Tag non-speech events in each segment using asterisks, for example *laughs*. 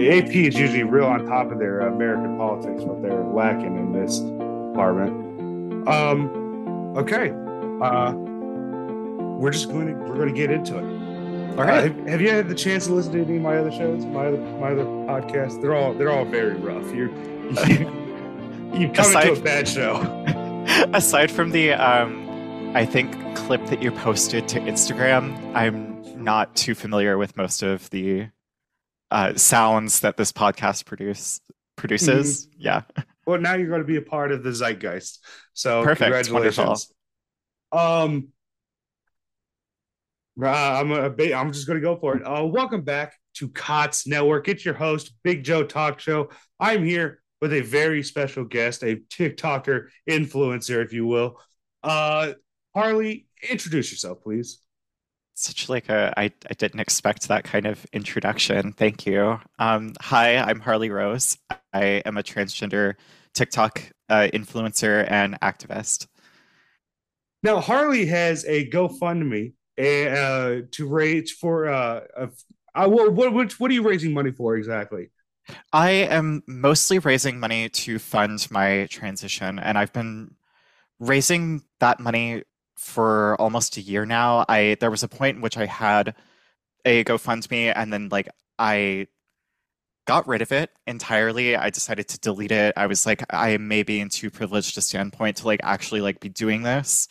the AP is usually real on top of their American politics, but they're lacking in this department. Um, okay, uh, we're just going to we're going to get into it. All right. Uh, have, have, you had the chance to listen to any of my other shows, my other my other podcasts? They're all they're all very rough. You're *laughs* you, you come aside, into a bad show. *laughs* Aside from the um, I think clip that you posted to Instagram, I'm not too familiar with most of the uh, sounds that this podcast produce produces. Mm-hmm. Yeah. Well, now you're going to be a part of the zeitgeist. So Perfect. congratulations. Wonderful. Um, uh, I'm a, I'm just going to go for it. Uh, welcome back to COTS Network. It's your host, Big Joe Talk Show. I'm here with a very special guest, a TikToker influencer, if you will. Uh, Harley, introduce yourself, please such like a I, I didn't expect that kind of introduction. Thank you. Um, hi i'm harley rose. I am a transgender tiktok uh, influencer and activist. Now harley has a gofundme uh, to raise for uh, uh, what, what, what are you raising money for exactly? I am mostly raising money to fund my transition and i've been raising that money for almost a year now. I there was a point in which I had a GoFundMe and then like I got rid of it entirely. I decided to delete it. I was like, I may be in too privileged a standpoint to like actually like be doing this.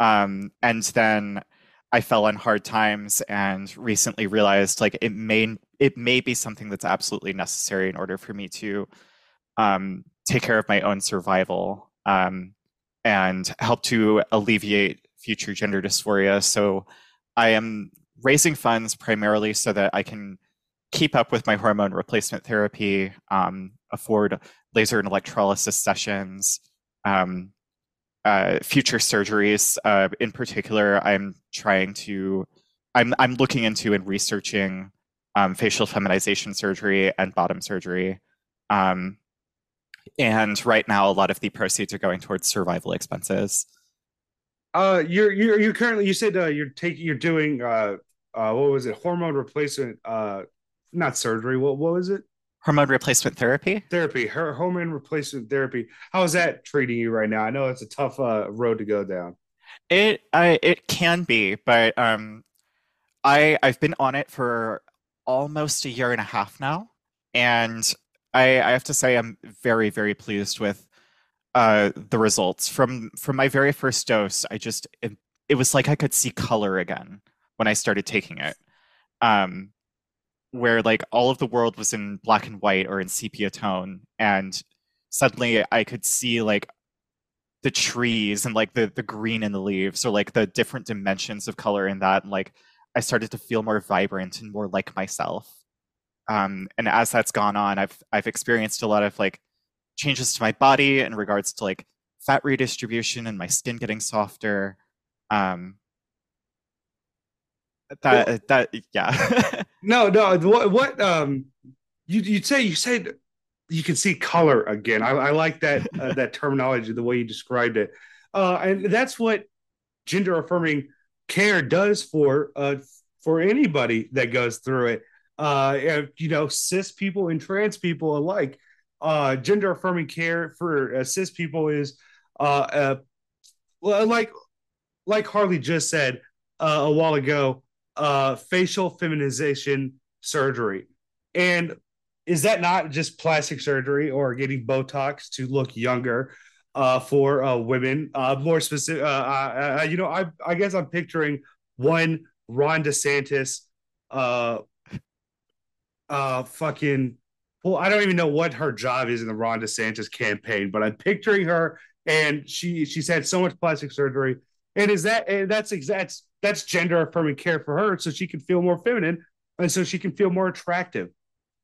Um, and then I fell on hard times and recently realized like it may it may be something that's absolutely necessary in order for me to um, take care of my own survival um, and help to alleviate future gender dysphoria. So I am raising funds primarily so that I can keep up with my hormone replacement therapy, um, afford laser and electrolysis sessions, um, uh, future surgeries. Uh, in particular, I'm trying to, I'm, I'm looking into and researching um, facial feminization surgery and bottom surgery. Um, and right now, a lot of the proceeds are going towards survival expenses. Uh, you're you're you're currently you said uh, you're taking you're doing uh uh what was it? Hormone replacement uh not surgery. What what was it? Hormone replacement therapy? Therapy. Her hormone replacement therapy. How is that treating you right now? I know it's a tough uh road to go down. It I it can be but um I I've been on it for almost a year and a half now and I I have to say I'm very very pleased with uh, the results from from my very first dose. I just it, it, was like I could see color again when I started taking it. Um, where like all of the world was in black and white or in sepia tone, and suddenly I could see like the trees and like the the green in the leaves or like the different dimensions of color in that and like I started to feel more vibrant and more like myself. Um, and as that's gone on, I've I've experienced a lot of like changes to my body in regards to like fat redistribution and my skin getting softer. Um, that well, that yeah. *laughs* no, no. What what um you you say you said you can see color again. I, I like that uh, *laughs* that terminology, the way you described it, uh, and that's what gender affirming care does for uh for anybody that goes through it. Uh, you know, cis people and trans people alike uh, gender affirming care for uh, cis people is uh, like like Harley just said uh, a while ago, uh, facial feminization surgery, and is that not just plastic surgery or getting Botox to look younger uh, for women? More specific, you know, I I guess I'm picturing one Ron DeSantis, uh, uh, fucking well, I don't even know what her job is in the Ron DeSantis campaign, but I'm picturing her, and she she's had so much plastic surgery, and is that and that's exact that's gender affirming care for her, so she can feel more feminine, and so she can feel more attractive.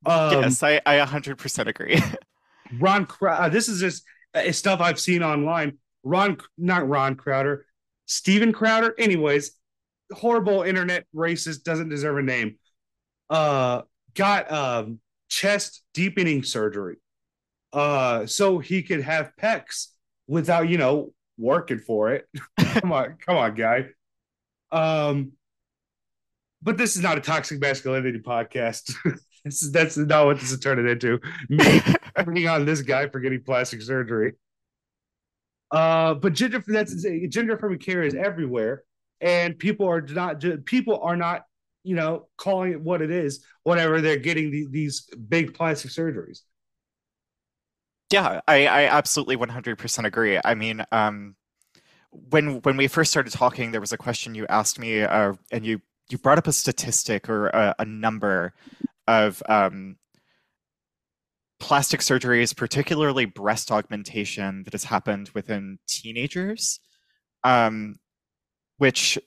Um, yes, I I 100% agree. *laughs* Ron, uh, this is just uh, stuff I've seen online. Ron, not Ron Crowder, Steven Crowder. Anyways, horrible internet racist doesn't deserve a name. Uh, got um chest deepening surgery uh so he could have pecs without you know working for it *laughs* come on come on guy um but this is not a toxic masculinity podcast *laughs* This is, that's not what this is turning into. Me *laughs* putting on this guy for getting plastic surgery. Uh, but gender that's gender affirming care is everywhere, and people are not people are not you know calling it what it is whenever they're getting the, these big plastic surgeries. Yeah, I, I absolutely 100% agree. I mean, um, when when we first started talking, there was a question you asked me, uh, and you you brought up a statistic or a, a number of um, plastic surgeries, particularly breast augmentation, that has happened within teenagers, um, which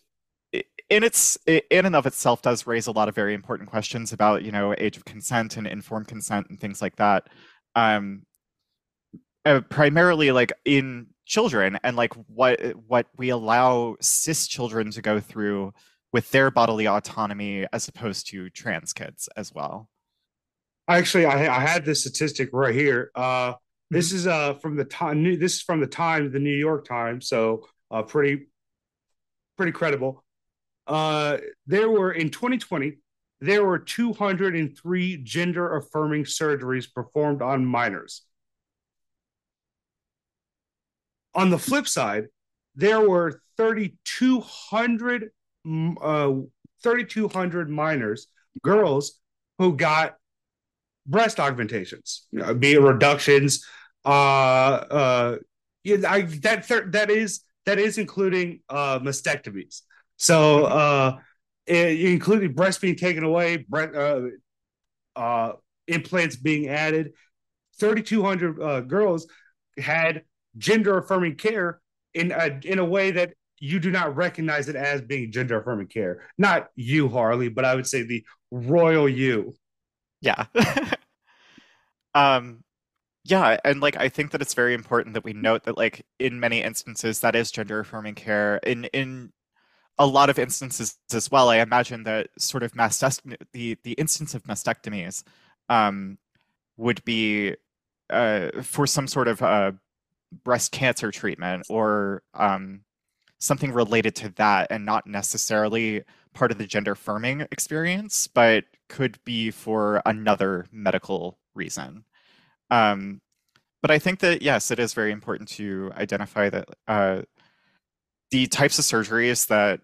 in its in and of itself does raise a lot of very important questions about you know age of consent and informed consent and things like that. Um, uh, primarily like in children and like what what we allow cis children to go through with their bodily autonomy as opposed to trans kids as well. Actually, I, I had this statistic right here. Uh, this mm-hmm. is uh, from the time. This is from the time the New York Times. So uh, pretty, pretty credible. Uh, there were in 2020, there were 203 gender affirming surgeries performed on minors. On the flip side, there were 3,200 uh, 3,200 minors, girls, who got breast augmentations, you know, be it reductions. Uh, uh, I, that that is that is including uh, mastectomies. So, uh, including breast being taken away, uh, uh, implants being added. 3,200 uh, girls had gender affirming care in a, in a way that you do not recognize it as being gender affirming care. Not you, Harley, but I would say the royal you. Yeah. *laughs* um, yeah, and like I think that it's very important that we note that like in many instances that is gender affirming care. In in a lot of instances as well, I imagine that sort of mastect- the the instance of mastectomies um, would be uh, for some sort of uh, breast cancer treatment or um, something related to that, and not necessarily part of the gender affirming experience, but could be for another medical reason. Um, but I think that yes, it is very important to identify that uh, the types of surgeries that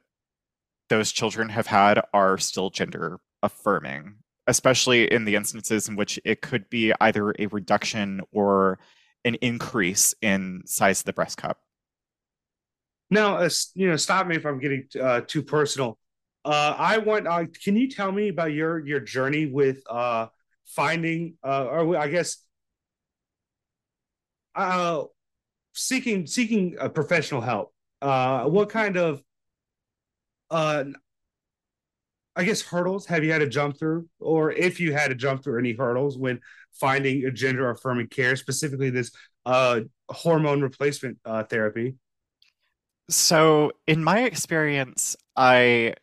those children have had are still gender affirming, especially in the instances in which it could be either a reduction or an increase in size of the breast cup. Now, uh, you know, stop me if I'm getting uh, too personal. Uh, I want. Uh, can you tell me about your your journey with uh, finding, uh, or I guess, uh, seeking seeking professional help? Uh, what kind of uh, I guess hurdles have you had to jump through, or if you had to jump through any hurdles when finding a gender affirming care, specifically this uh, hormone replacement uh, therapy? So, in my experience, I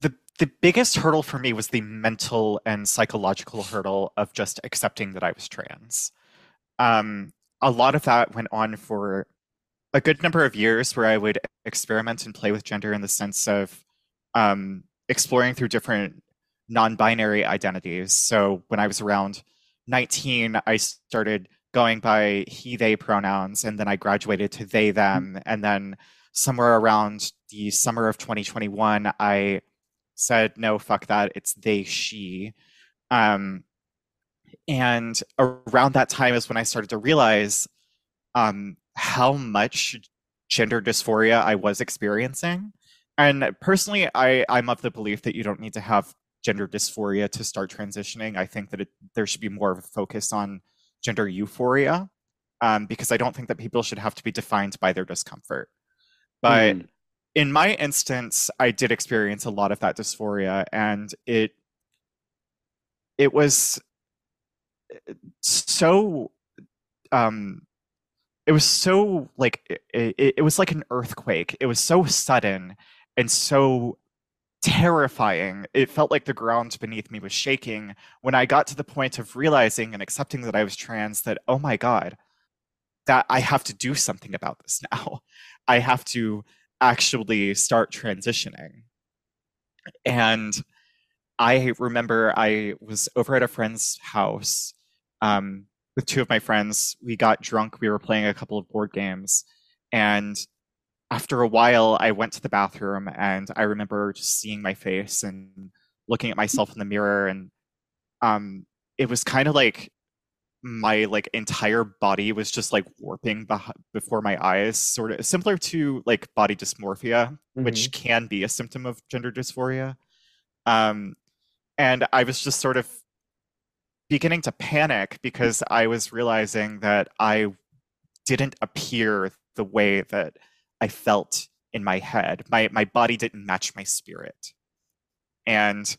the the biggest hurdle for me was the mental and psychological hurdle of just accepting that I was trans. Um, a lot of that went on for a good number of years where I would experiment and play with gender in the sense of um, exploring through different non-binary identities. So when I was around 19, I started going by he they pronouns and then I graduated to they them. And then somewhere around the summer of 2021 I said no fuck that. It's they she. Um, and around that time is when I started to realize um, how much gender dysphoria I was experiencing. And personally, I, I'm of the belief that you don't need to have gender dysphoria to start transitioning. I think that it, there should be more of a focus on gender euphoria um, because I don't think that people should have to be defined by their discomfort. But mm. in my instance, I did experience a lot of that dysphoria, and it it was eh, so um, it was so like it, it, it was like an earthquake. It was so sudden and so terrifying. It felt like the ground beneath me was shaking when I got to the point of realizing and accepting that I was trans that, oh my God, that I have to do something about this *laughs* now. I have to actually start transitioning. And I remember I was over at a friend's house um, with two of my friends. We got drunk. We were playing a couple of board games. And after a while, I went to the bathroom and I remember just seeing my face and looking at myself in the mirror. And um, it was kind of like my like entire body was just like warping beh- before my eyes sort of similar to like body dysmorphia mm-hmm. which can be a symptom of gender dysphoria um and i was just sort of beginning to panic because i was realizing that i didn't appear the way that i felt in my head my my body didn't match my spirit and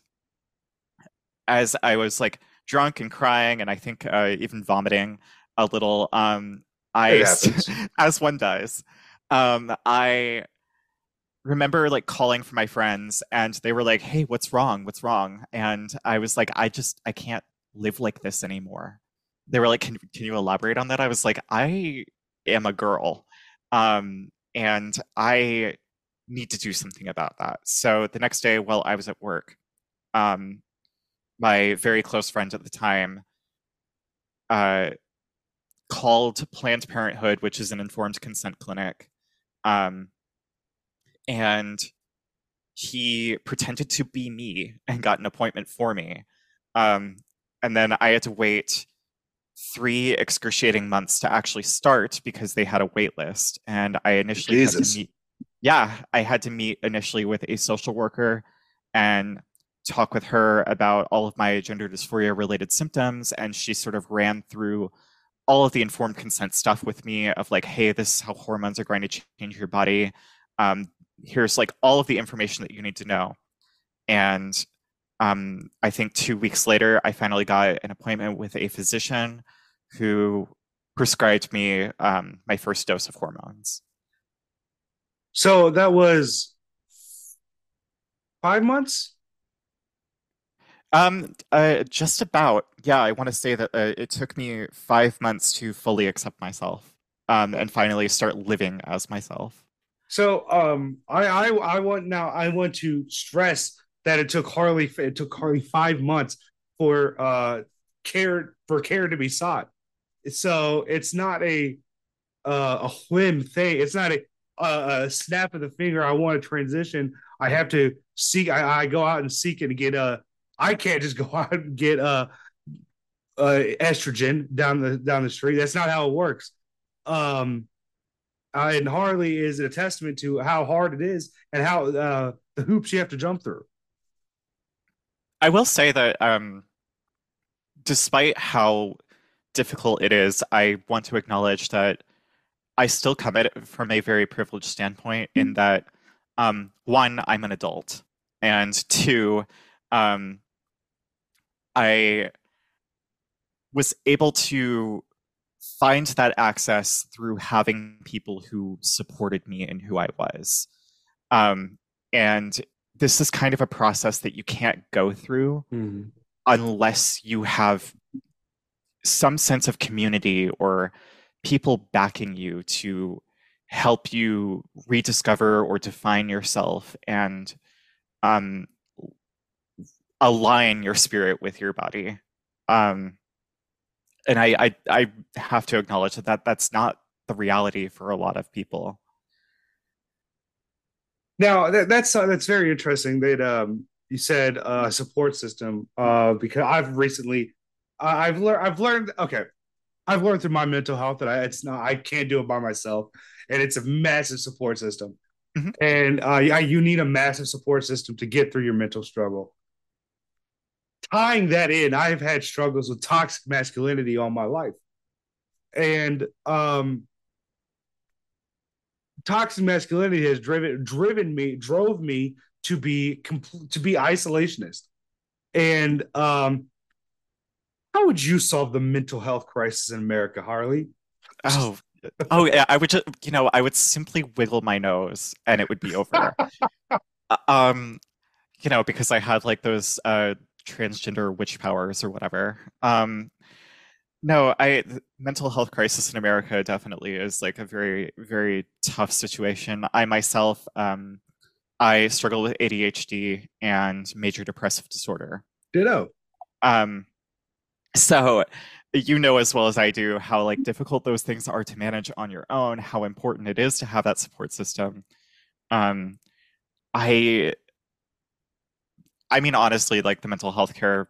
as i was like drunk and crying, and I think uh, even vomiting a little. Um, I, *laughs* as one does, um, I remember like calling for my friends, and they were like, "Hey, what's wrong? What's wrong?" And I was like, "I just I can't live like this anymore." They were like, "Can, can you elaborate on that?" I was like, "I am a girl, um, and I need to do something about that." So the next day, while I was at work, um, my very close friend at the time uh, called Planned Parenthood, which is an informed consent clinic, um, and he pretended to be me and got an appointment for me. Um, and then I had to wait three excruciating months to actually start because they had a wait list. And I initially Jesus. had to meet. Yeah, I had to meet initially with a social worker and talk with her about all of my gender dysphoria related symptoms and she sort of ran through all of the informed consent stuff with me of like hey this is how hormones are going to change your body um, here's like all of the information that you need to know and um, i think two weeks later i finally got an appointment with a physician who prescribed me um, my first dose of hormones so that was five months um, uh, just about. Yeah, I want to say that uh, it took me five months to fully accept myself, um, and finally start living as myself. So, um, I, I, I want now. I want to stress that it took Harley. It took Harley five months for uh care for care to be sought. So it's not a uh, a whim thing. It's not a, a, a snap of the finger. I want to transition. I have to seek. I, I go out and seek to get a I can't just *laughs* go out and get uh, uh estrogen down the down the street. That's not how it works. Um, uh, and Harley is a testament to how hard it is and how uh, the hoops you have to jump through. I will say that um, despite how difficult it is, I want to acknowledge that I still come at it from a very privileged standpoint in that um, one, I'm an adult, and two, um, I was able to find that access through having people who supported me and who I was. Um, and this is kind of a process that you can't go through mm-hmm. unless you have some sense of community or people backing you to help you rediscover or define yourself and um, align your spirit with your body. Um, and I, I, I have to acknowledge that, that that's not the reality for a lot of people. Now that, that's uh, that's very interesting that um, you said a uh, support system uh, because I've recently I've learned I've learned okay I've learned through my mental health that I it's not I can't do it by myself and it's a massive support system mm-hmm. and uh, you need a massive support system to get through your mental struggle tying that in, I've had struggles with toxic masculinity all my life. And um toxic masculinity has driven driven me, drove me to be to be isolationist. And um how would you solve the mental health crisis in America, Harley? Oh, *laughs* oh yeah, I would just, you know, I would simply wiggle my nose and it would be over. *laughs* Uh, um, you know, because I had like those uh transgender witch powers or whatever. Um, no, I mental health crisis in America definitely is like a very very tough situation. I myself um, I struggle with ADHD and major depressive disorder. Ditto. Um, so you know as well as I do how like difficult those things are to manage on your own, how important it is to have that support system. Um, I, I mean, honestly, like the mental health care,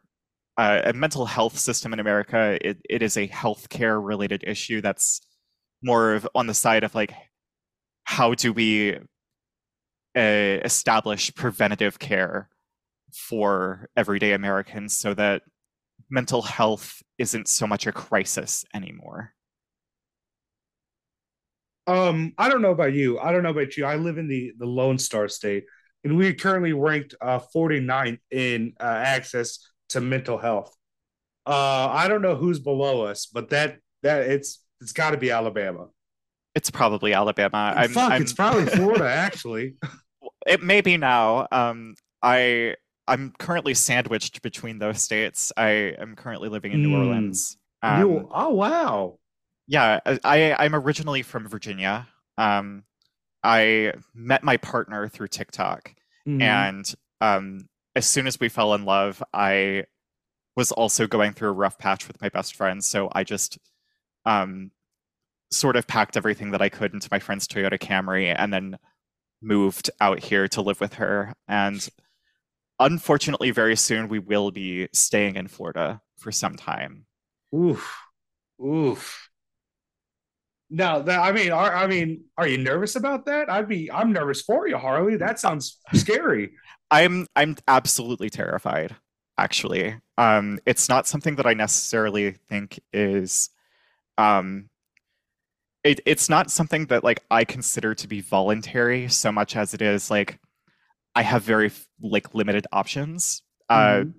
uh, a mental health system in America, it, it is a healthcare related issue that's more of on the side of like, how do we uh, establish preventative care for everyday Americans so that mental health isn't so much a crisis anymore. Um, I don't know about you. I don't know about you. I live in the the Lone Star State, and we're currently ranked uh, 49th in uh, access to mental health. Uh, I don't know who's below us, but that that it's it's got to be Alabama. It's probably Alabama. I'm, Fuck, I'm, it's probably Florida. Actually, *laughs* *laughs* it may be now. Um, I I'm currently sandwiched between those states. I am currently living in New mm. Orleans. Um, you, oh wow. Yeah, I I'm originally from Virginia. Um, I met my partner through TikTok, mm. and um, as soon as we fell in love, I was also going through a rough patch with my best friend. So I just um, sort of packed everything that I could into my friend's Toyota Camry, and then moved out here to live with her. And unfortunately, very soon we will be staying in Florida for some time. Oof, oof. Now that I mean, are I mean, are you nervous about that? I'd be. I'm nervous for you, Harley. That sounds scary. I'm. I'm absolutely terrified. Actually, um, it's not something that I necessarily think is, um, it, it's not something that like I consider to be voluntary so much as it is like I have very like limited options uh, mm-hmm.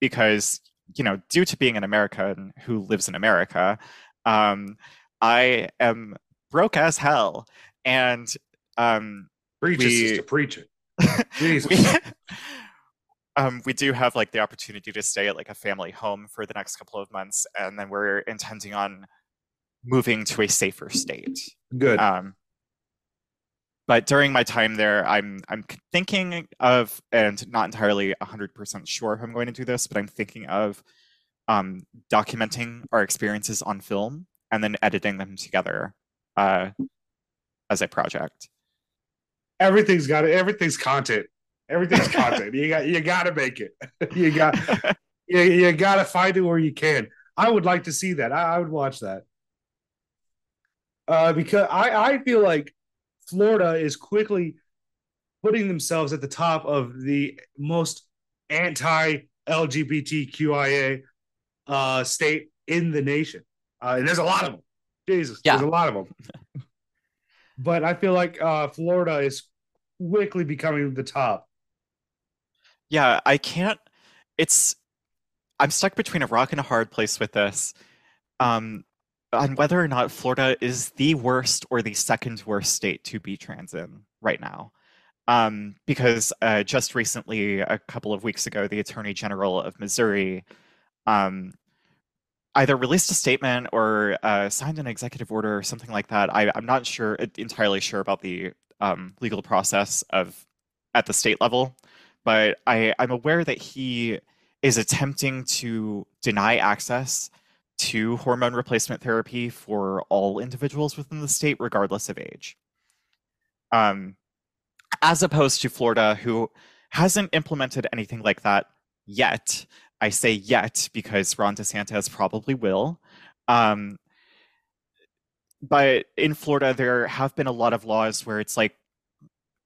because you know due to being an American who lives in America, um, I am broke as hell, and um, preach we, it, sister, preach it. Jesus. we, *laughs* um, we do have like the opportunity to stay at like a family home for the next couple of months, and then we're intending on moving to a safer state. Good. Um, but during my time there, I'm I'm thinking of, and not entirely 100% sure if I'm going to do this, but I'm thinking of um, documenting our experiences on film and then editing them together uh, as a project. Everything's got it. Everything's content. Everything's content. You got you got to make it. *laughs* you got *laughs* you, you got to find it where you can. I would like to see that. I, I would watch that. Uh, because I I feel like Florida is quickly putting themselves at the top of the most anti LGBTQIA uh, state in the nation. Uh, and there's a lot of them. Jesus, yeah. there's a lot of them. *laughs* but I feel like uh, Florida is quickly becoming the top. Yeah, I can't. It's. I'm stuck between a rock and a hard place with this. Um, on whether or not Florida is the worst or the second worst state to be trans in right now. Um, because uh, just recently, a couple of weeks ago, the Attorney General of Missouri um, either released a statement or uh, signed an executive order or something like that. I, am not sure entirely sure about the um, legal process of at the state level, but I, I'm aware that he is attempting to deny access to hormone replacement therapy for all individuals within the state, regardless of age. Um, as opposed to Florida, who hasn't implemented anything like that yet. I say yet because Ron DeSantis probably will. Um, but in Florida, there have been a lot of laws where it's like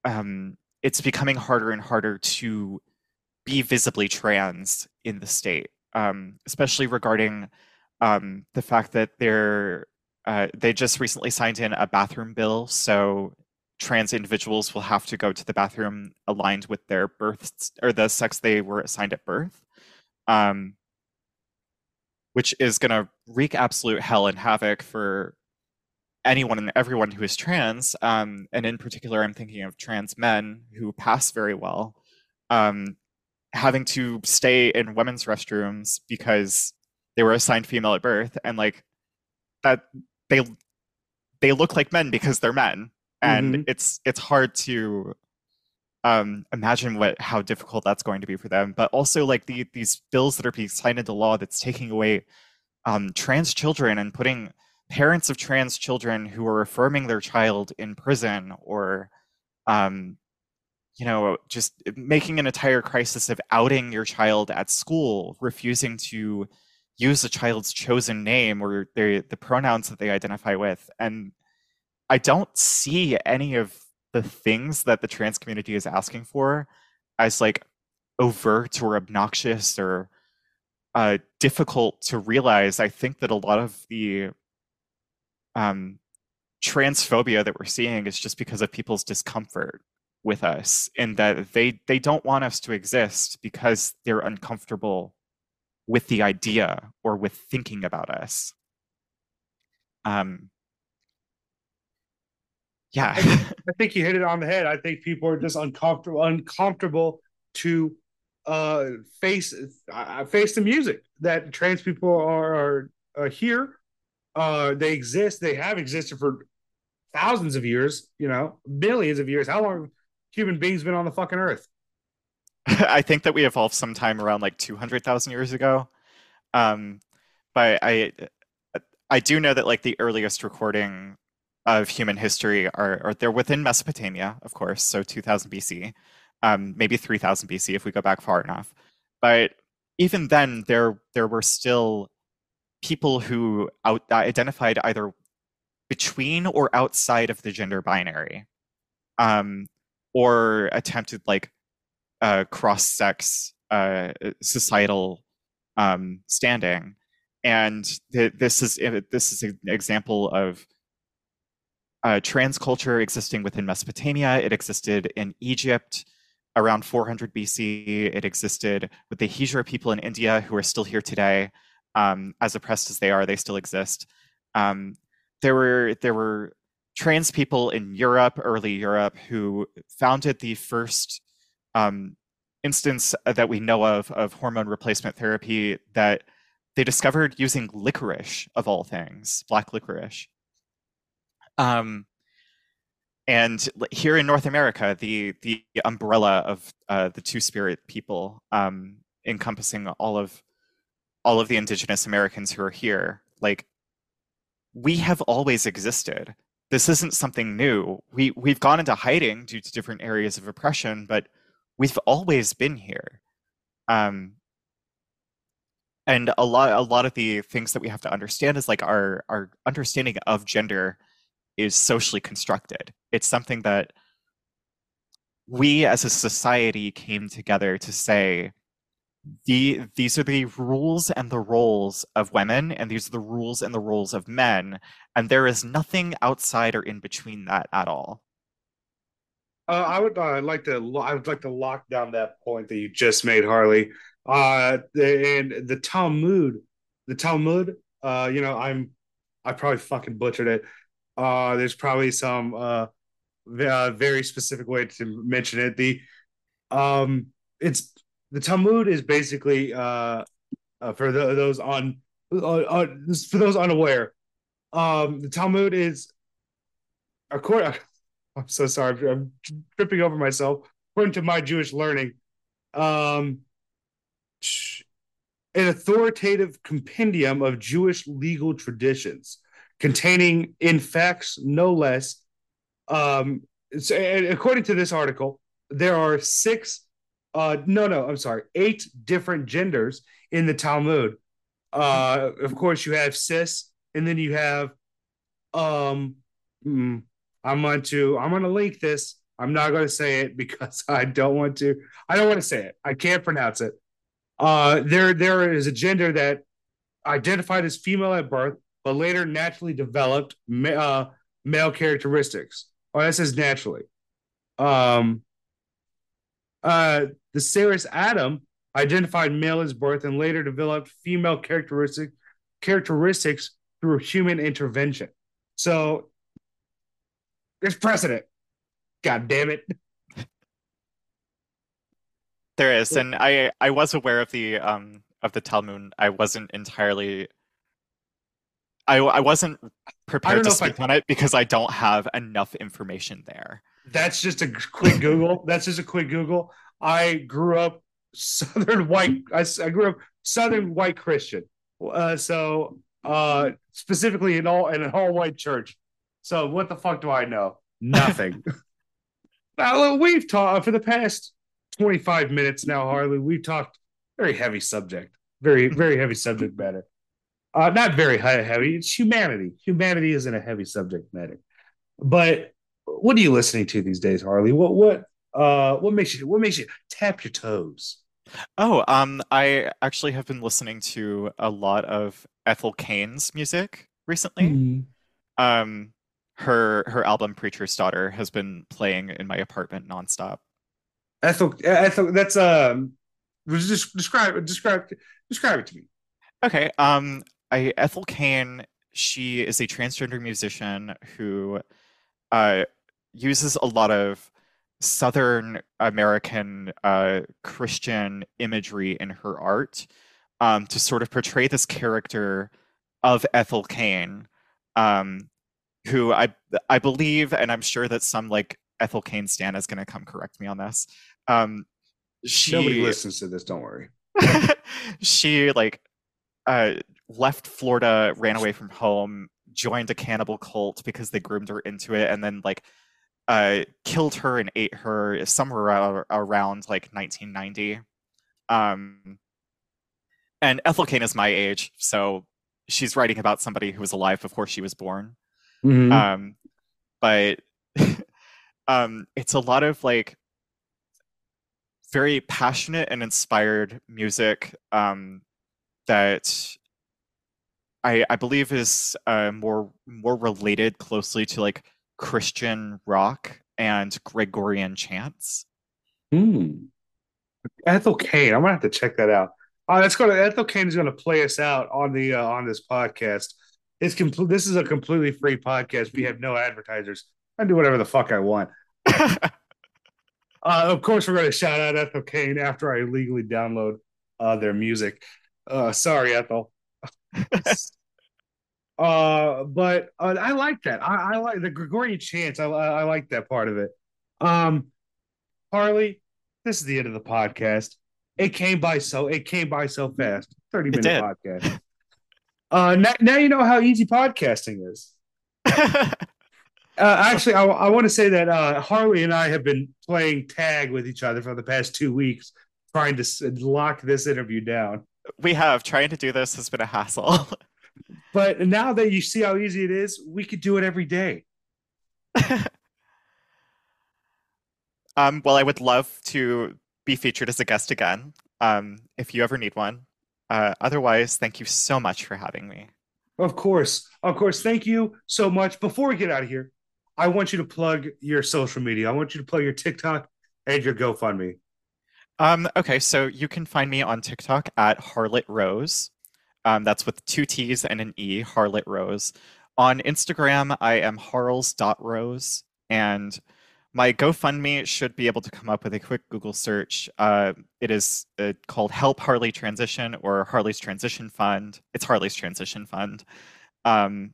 um, it's becoming harder and harder to be visibly trans in the state, um, especially regarding um, the fact that they're uh, they just recently signed in a bathroom bill, so trans individuals will have to go to the bathroom aligned with their birth or the sex they were assigned at birth, um, which is going to wreak absolute hell and havoc for anyone and everyone who is trans. Um, and in particular, I'm thinking of trans men who pass very well, um, having to stay in women's restrooms because they were assigned female at birth and like that they they look like men because they're men and mm-hmm. it's it's hard to um, imagine what how difficult that's going to be for them. But also like the, these bills that are being signed into law that's taking away um, trans children and putting parents of trans children who are affirming their child in prison or um, you know just making an entire crisis of outing your child at school refusing to use the child's chosen name or the the pronouns that they identify with and i don't see any of the things that the trans community is asking for as like overt or obnoxious or uh, difficult to realize. I think that a lot of the um, transphobia that we're seeing is just because of people's discomfort with us, in that they they don't want us to exist because they're uncomfortable with the idea or with thinking about us. Um, yeah, *laughs* I think, you hit it on the head. I think people are just uncomfortable, uncomfortable to uh, face uh, face the music that trans people are, are, are here. Uh, they exist. They have existed for thousands of years. You know, millions of years. How long have human beings been on the fucking earth? *laughs* I think that we evolved sometime around like two hundred thousand years ago. Um, but I I do know that like the earliest recording of human history are, are they're within Mesopotamia, of course, so 2000 BC um, maybe 3000 BC if we go back far enough. But even then, there there were still people who out, uh, identified either between or outside of the gender binary, um, or attempted like uh, cross-sex uh, societal um, standing. And th- this is this is an example of uh, trans culture existing within Mesopotamia. It existed in Egypt around 400 BC. It existed with the Hijra people in India who are still here today. Um, as oppressed as they are, they still exist. Um, there were there were trans people in Europe, early Europe, who founded the first um, instance that we know of of hormone replacement therapy that they discovered using licorice of all things, black licorice. Um, and here in North America, the the umbrella of uh, the Two Spirit people, um, encompassing all of all of the Indigenous Americans who are here, like we have always existed. This isn't something new. We we've gone into hiding due to different areas of oppression, but we've always been here. Um, and a lot a lot of the things that we have to understand is like our our understanding of gender is socially constructed. It's something that we as a society came together to say the these are the rules and the roles of women and these are the rules and the roles of men and there is nothing outside or in between that at all. Uh, i would uh, like to i would like to lock down that point that you just made harley. Uh and the talmud the talmud uh you know i'm i probably fucking butchered it uh, there's probably some uh, uh, very specific way to mention it. The um, it's the Talmud is basically uh, uh for the, those on uh, uh, for those unaware. Um, the Talmud is according. *laughs* I'm so sorry. I'm tripping over myself. According to my Jewish learning, um, an authoritative compendium of Jewish legal traditions containing, in facts, no less. Um, so, according to this article, there are six, uh, no, no, I'm sorry, eight different genders in the Talmud. Uh, of course, you have cis, and then you have, um, mm, I'm going to, I'm going to link this. I'm not going to say it because *laughs* I don't want to. I don't want to say it. I can't pronounce it. Uh, there, there is a gender that identified as female at birth, but later naturally developed uh, male characteristics. Oh, that says naturally. Um, uh, the Saris Adam identified male as birth and later developed female characteristic characteristics through human intervention. So there's precedent. God damn it. There is, and I I was aware of the um of the Talmud. I wasn't entirely I, I wasn't prepared I to speak I, on it because I don't have enough information there. That's just a quick Google. That's just a quick Google. I grew up Southern white. I, I grew up Southern white Christian. Uh, so uh, specifically in all in an all white church. So what the fuck do I know? Nothing. *laughs* now we've talked for the past twenty five minutes now, Harley. We've talked very heavy subject, very very heavy subject matter. Uh, not very high, heavy. It's humanity. Humanity isn't a heavy subject matter. But what are you listening to these days, Harley? What what uh what makes you what makes you tap your toes? Oh, um, I actually have been listening to a lot of Ethel Cain's music recently. Mm. Um, her her album Preacher's Daughter has been playing in my apartment nonstop. Ethel, Ethel, that's um, just describe describe describe it to me. Okay, um, I Ethel Cain. She is a transgender musician who uh, uses a lot of Southern American uh, Christian imagery in her art um, to sort of portray this character of Ethel Cain, um, who I I believe, and I'm sure that some like Ethel Cain stan is going to come correct me on this. Um, she nobody listens to this. Don't worry. *laughs* she like uh, left Florida, ran away from home, joined a cannibal cult because they groomed her into it, and then like uh, killed her and ate her somewhere around, around like 1990. Um, and Ethel Cain is my age, so she's writing about somebody who was alive before she was born. Mm-hmm. Um, but *laughs* um, it's a lot of like very passionate and inspired music um, that I, I believe is uh, more more related closely to like Christian rock and Gregorian chants. Hmm. Ethel Cain. I'm gonna have to check that out. Oh, that's gonna Ethel Cain is gonna play us out on the uh, on this podcast. It's complete. This is a completely free podcast. We have no advertisers. I do whatever the fuck I want. *laughs* uh, of course, we're gonna shout out Ethel Cain after I legally download uh, their music. Uh, sorry, Ethel. *laughs* uh, but uh, I like that. I, I, like the Gregorian chants. I, I like that part of it. Um, Harley, this is the end of the podcast. It came by so it came by so fast. Thirty minute podcast. Uh, now, now you know how easy podcasting is. *laughs* uh, actually, I, I want to say that uh, Harley and I have been playing tag with each other for the past two weeks, trying to lock this interview down. We have. Trying to do this has been a hassle. *laughs* but now that you see how easy it is, we could do it every day. *laughs* um, well, I would love to be featured as a guest again um, if you ever need one. Uh, otherwise, thank you so much for having me. Of course. Of course. Thank you so much. Before we get out of here, I want you to plug your social media. I want you to plug your TikTok and your GoFundMe. Um, okay, so you can find me on TikTok at Harlot Rose. Um, that's with two T's and an E, Harlot Rose. On Instagram, I am harls.rose. And my GoFundMe should be able to come up with a quick Google search. Uh, it is uh, called Help Harley Transition or Harley's Transition Fund. It's Harley's Transition Fund. Um,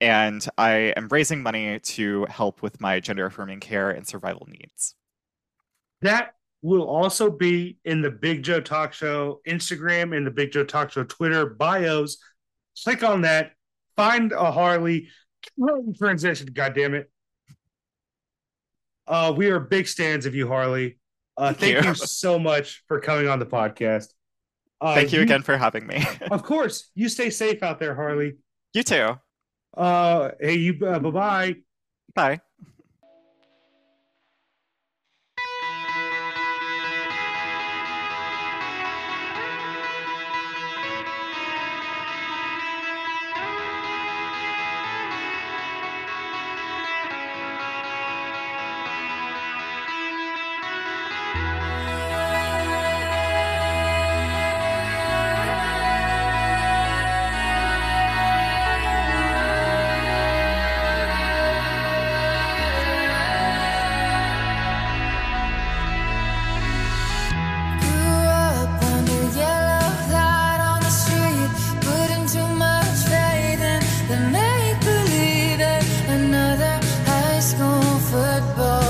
and I am raising money to help with my gender affirming care and survival needs. That will also be in the Big Joe Talk Show Instagram and the Big Joe Talk Show Twitter bios. Click on that. Find a Harley transition. God damn it. Uh, we are big stands of you, Harley. Uh, thank, thank you. you. so much for coming on the podcast. Uh, thank you, you, again for having me. *laughs* of course. You stay safe out there, Harley. You too. Uh, hey, you. Uh, bye bye. Bye. bird.